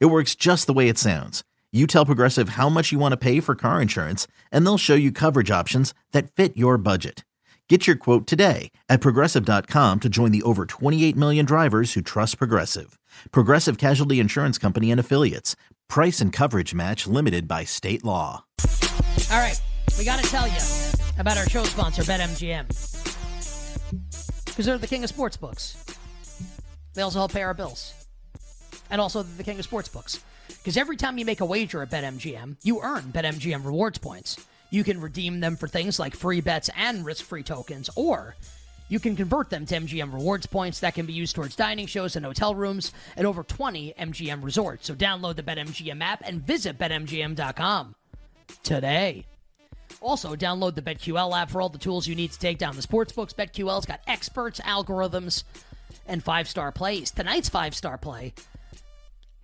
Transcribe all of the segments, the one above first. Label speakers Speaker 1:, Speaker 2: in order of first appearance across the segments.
Speaker 1: It works just the way it sounds. You tell Progressive how much you want to pay for car insurance, and they'll show you coverage options that fit your budget. Get your quote today at progressive.com to join the over 28 million drivers who trust Progressive. Progressive Casualty Insurance Company and Affiliates. Price and coverage match limited by state law.
Speaker 2: All right, we got to tell you about our show sponsor, BetMGM. Because they're the king of sports books. They also help pay our bills. And also the king of sports books. Because every time you make a wager at BetMGM, you earn BetMGM rewards points. You can redeem them for things like free bets and risk free tokens, or you can convert them to MGM rewards points that can be used towards dining shows and hotel rooms at over 20 MGM resorts. So download the BetMGM app and visit BetMGM.com today. Also, download the BetQL app for all the tools you need to take down the sportsbooks. BetQL's got experts, algorithms, and five star plays. Tonight's five star play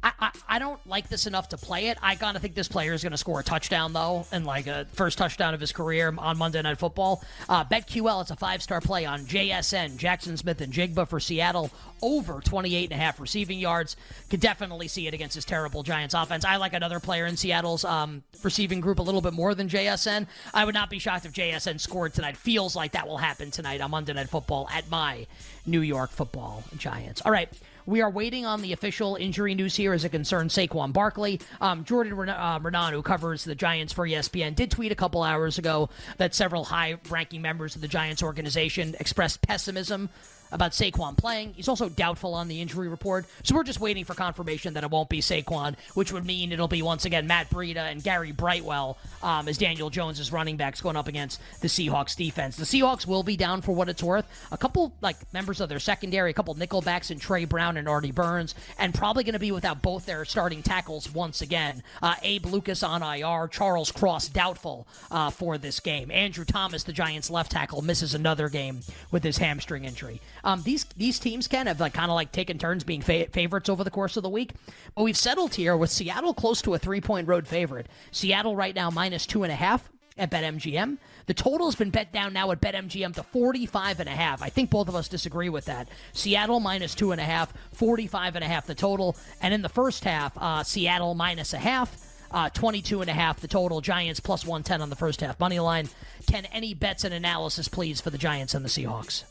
Speaker 2: I, I, don't like this enough to play it. I gotta think this player is gonna score a touchdown though, and like a first touchdown of his career on Monday Night Football. Uh, BetQL, it's a five star play on JSN, Jackson Smith-Njigba for Seattle, over 28 and a half receiving yards. Could definitely see it against this terrible Giants offense. I like another player in Seattle's um, receiving group a little bit more than JSN. I would not be shocked if JSN scored tonight. Feels like that will happen tonight on Monday Night Football at my New York Football Giants. All right. We are waiting on the official injury news here as it concerns Saquon Barkley. Um, Jordan Ren- uh, Raanan, who covers the Giants for ESPN, did tweet a couple hours ago that several high ranking members of the Giants organization expressed pessimism about Saquon playing. He's also doubtful on the injury report. So we're just waiting for confirmation that it won't be Saquon, which would mean it'll be once again Matt Breida and Gary Brightwell um, as Daniel Jones is running backs going up against the Seahawks defense. The Seahawks will be down for what it's worth. A couple like members of their secondary, a couple nickelbacks in Tre Brown and Artie Burns, and probably going to be without both their starting tackles once again. Uh, Abe Lucas on IR, Charles Cross doubtful uh, for this game. Andrew Thomas, the Giants left tackle, misses another game with his hamstring injury. Um, these these teams can have like kind of like taken turns being fa- favorites over the course of the week, but we've settled here with Seattle close to a three point road favorite. Seattle right now minus two and a half at BetMGM. The total has been bet down now at BetMGM to 45 and a half. I think both of us disagree with that. Seattle minus two and a half, 45 and a half the total. And in the first half, uh, Seattle minus a half. Uh, 22 and a half the total. Giants plus 110 on the first half money line. Can any bets and analysis, please, for the Giants and the Seahawks?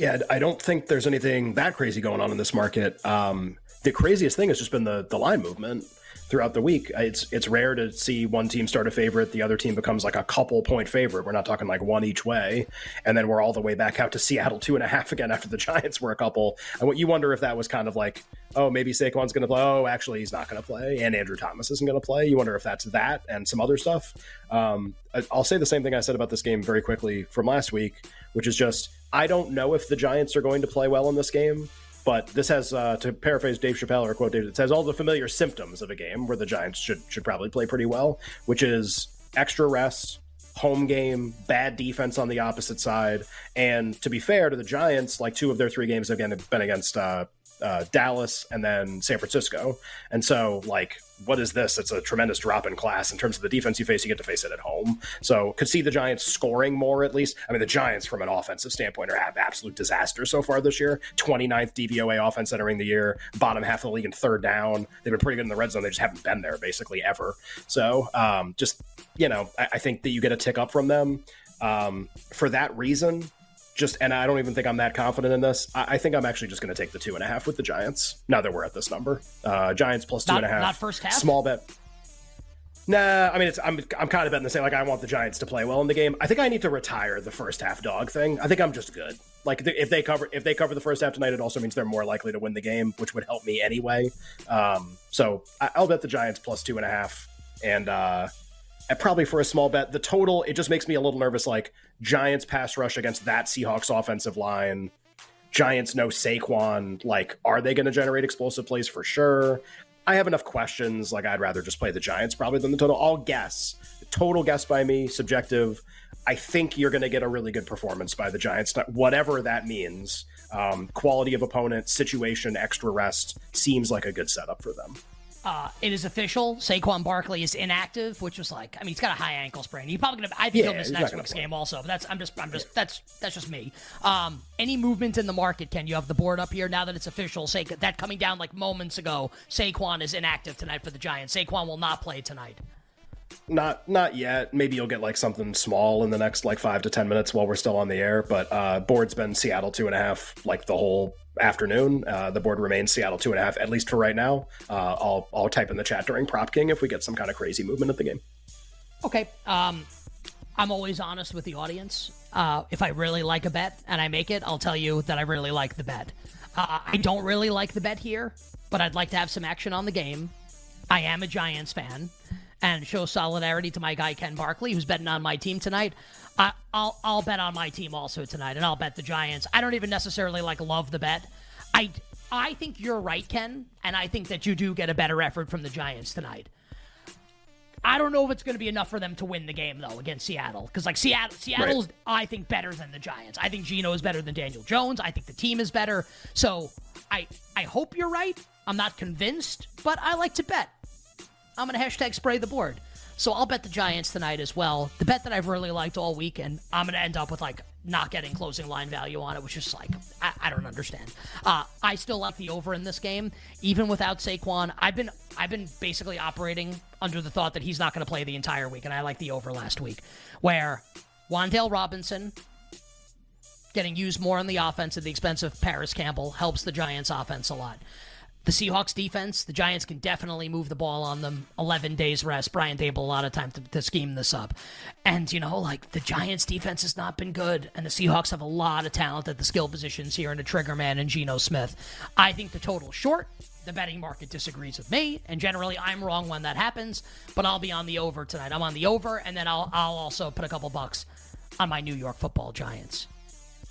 Speaker 3: Yeah, I don't think there's anything that crazy going on in this market. Um, the craziest thing has just been the the line movement throughout the week. It's it's rare to see one team start a favorite, the other team becomes like a couple point favorite. We're not talking like one each way, and then we're all the way back out to Seattle two and a half again after the Giants were a couple. And what you wonder if that was kind of like, oh, maybe Saquon's going to play. Oh, actually, he's not going to play, and Andrew Thomas isn't going to play. You wonder if that's that and some other stuff. Um, I'll say the same thing I said about this game very quickly from last week, which is just I don't know if the Giants are going to play well in this game. But this has, uh, to paraphrase Dave Chappelle or quote David, it says all the familiar symptoms of a game where the Giants should should probably play pretty well, which is extra rest, home game, bad defense on the opposite side, and to be fair to the Giants, like two of their three games have been against uh, uh, Dallas and then San Francisco. And so, like, what is this? It's a tremendous drop in class in terms of the defense you face. You get to face it at home. So, could see the Giants scoring more at least. I mean, the Giants, from an offensive standpoint, are absolute disaster so far this year. 29th DVOA offense entering the year, bottom half of the league in third down. They've been pretty good in the red zone. They just haven't been there basically ever. So, um, just, you know, I, I think that you get a tick up from them. Um, for that reason, just and I don't even think I'm that confident in this. I, I think I'm actually just going to take the two and a half with the Giants. Now that we're at this number, uh, Giants plus two
Speaker 2: not,
Speaker 3: and a half.
Speaker 2: Not first half.
Speaker 3: Small bet. Nah, I mean, it's I'm I'm kind of betting the same. Like, I want the Giants to play well in the game. I think I need to retire the first half dog thing. I think I'm just good. Like, if they cover if they cover the first half tonight, it also means they're more likely to win the game, which would help me anyway. Um, so I'll bet the Giants plus two and a half, and uh, probably for a small bet. The total, it just makes me a little nervous. Like Giants pass rush against that Seahawks offensive line. Giants no Saquon. Like, are they going to generate explosive plays for sure? I have enough questions. Like I'd rather just play the Giants probably than the total. I'll guess. Total guess by me, subjective. I think you're going to get a really good performance by the Giants, whatever that means. Um, quality of opponent, situation, extra rest seems like a good setup for them.
Speaker 2: Uh, it is official. Saquon Barkley is inactive, which was like, I mean, he's got a high ankle sprain. He's probably gonna. I think yeah, he'll miss next week's play. game also. But that's I'm just I'm just yeah. that's that's just me. Um, any movement in the market? Can you have the board up here now that it's official? Say that coming down like moments ago. Saquon is inactive tonight for the Giants. Saquon will not play tonight.
Speaker 3: Not not yet. Maybe you'll get like something small in the next like five to ten minutes while we're still on the air. But uh, board's been Seattle two and a half like the whole afternoon. Uh, the board remains Seattle two and a half at least for right now. Uh, I'll I'll type in the chat during Prop King if we get some kind of crazy movement at the game.
Speaker 2: Okay. Um, I'm always honest with the audience. Uh, if I really like a bet and I make it, I'll tell you that I really like the bet. Uh, I don't really like the bet here, but I'd like to have some action on the game. I am a Giants fan and show solidarity to my guy Ken Barkley, who's betting on my team tonight. I, will I'll bet on my team also tonight, and I'll bet the Giants. I don't even necessarily like love the bet. I I think you're right, Ken, and I think that you do get a better effort from the Giants tonight. I don't know if it's going to be enough for them to win the game though against Seattle because like Seattle, Seattle's right. I think better than the Giants. I think Geno is better than Daniel Jones. I think the team is better. So I I hope you're right. I'm not convinced, but I like to bet. I'm going to hashtag spray the board. So I'll bet the Giants tonight as well. The bet that I've really liked all week, and I'm going to end up with like not getting closing line value on it, which is like I, I don't understand. Uh, I still like the over in this game, even without Saquon. I've been I've been basically operating under the thought that he's not going to play the entire week, and I like the over last week, where Wan'Dale Robinson getting used more on the offense at the expense of Parris Campbell helps the Giants' offense a lot the Seahawks defense, the Giants can definitely move the ball on them. 11 days rest. Brian Daboll, a lot of time to, to, scheme this up. And, you know, like the Giants defense has not been good. And the Seahawks have a lot of talent at the skill positions here in a trigger man and Geno Smith. I think the total short. The betting market disagrees with me, and generally I'm wrong when that happens. But I'll be on the over tonight. I'm on the over, and then I'll I'll also put a couple bucks on my New York Football Giants.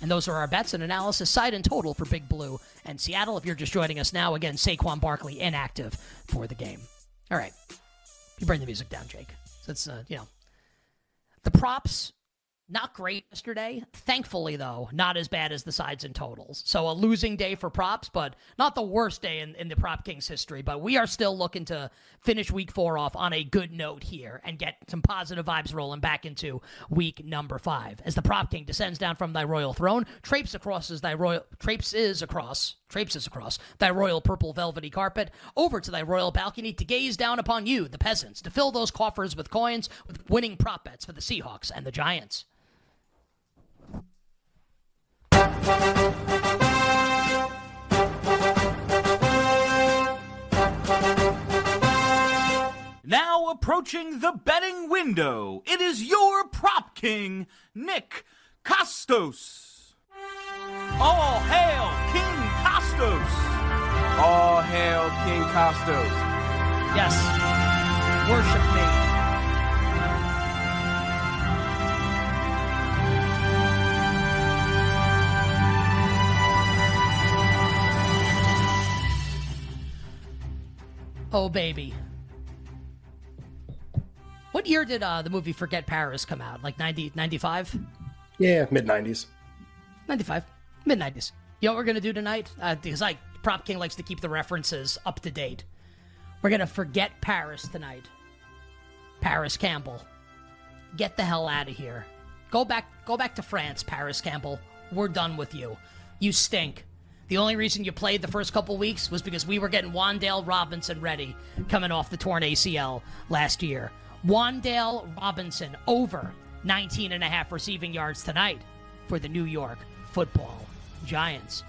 Speaker 2: And those are our bets and analysis, side and total for Big Blue and Seattle. If you're just joining us now, again, Saquon Barkley inactive for the game. All right. You bring the music down, Jake. So it's, uh, you know, the props not great yesterday. Thankfully, though, not as bad as the sides and totals. So a losing day for props, but not the worst day in, in the Prop Kings history. But we are still looking to finish week four off on a good note here and get some positive vibes rolling back into week number five. As the Prop King descends down from thy royal throne, traipses across thy royal traipses across traipses across thy royal purple velvety carpet over to thy royal balcony to gaze down upon you, the peasants, to fill those coffers with coins with winning prop bets for the Seahawks and the Giants.
Speaker 4: Now approaching the betting window, it is your prop king, Nick Kostos. All hail King Kostos!
Speaker 5: All hail King Kostos.
Speaker 2: Yes. Worship me. Oh, baby. What year did uh, the movie Forget Paris come out? Like 90, 95?
Speaker 3: Yeah, mid 90s.
Speaker 2: 95. Mid 90s. You know what we're going to do tonight? Uh, because like Prop King likes to keep the references up to date. We're going to forget Paris tonight. Parris Campbell. Get the hell out of here. Go back go back to France, Parris Campbell. We're done with you. You stink. The only reason you played the first couple weeks was because we were getting Wan'Dale Robinson ready coming off the torn ACL last year. Wan'Dale Robinson over 19 and a half receiving yards tonight for the New York football Giants.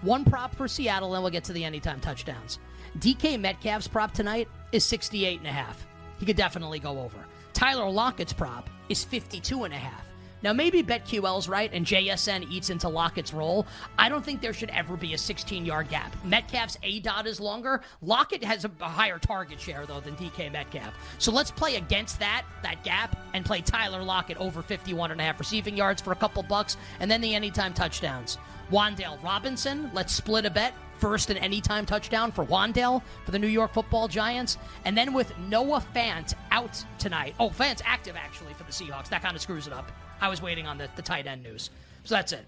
Speaker 2: One prop for Seattle, and we'll get to the anytime touchdowns. DK Metcalf's prop tonight is 68 and a half. He could definitely go over. Tyler Lockett's prop is 52 and a half. Now, maybe BetQL's right and JSN eats into Lockett's role. I don't think there should ever be a 16 yard gap. Metcalf's aDOT is longer. Lockett has a, higher target share, though, than DK Metcalf. So let's play against that, that gap, and play Tyler Lockett over 51 and a half receiving yards for a couple bucks, and then the anytime touchdowns. Wan'Dale Robinson, let's split a bet. first and anytime touchdown for Wan'Dale for the New York football Giants. And then with Noah Fant out tonight. Oh, Fant's active actually for the Seahawks. That kind of screws it up. I was waiting on the, the tight end news. So that's it.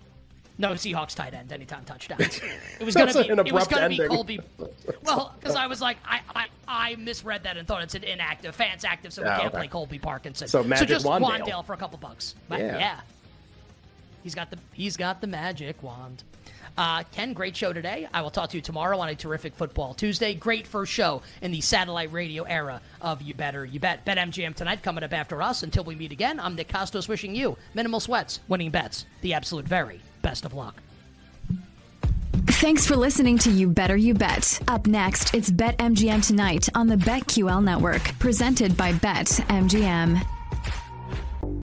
Speaker 2: No Seahawks tight end anytime touchdowns. It was gonna be it was gonna ending. be Colby. Well, because I was like I, I I misread that and thought it's an inactive. Fant's active, so we oh, can't okay. play Colby Parkinson.
Speaker 3: So, Magic so just Wan'Dale.
Speaker 2: Wan'Dale for a couple bucks. Yeah. yeah. He's got the he's got the magic wand. Uh, Ken, great show today. I will talk to you tomorrow on a terrific football Tuesday. Great first show in the satellite radio era of You Better You Bet. Bet MGM tonight coming up after us. Until we meet again, I'm Nick Kostos wishing you minimal sweats, winning bets, the absolute very best of luck.
Speaker 6: Thanks for listening to You Better You Bet. Up next, it's Bet MGM tonight on the BetQL network, presented by Bet MGM.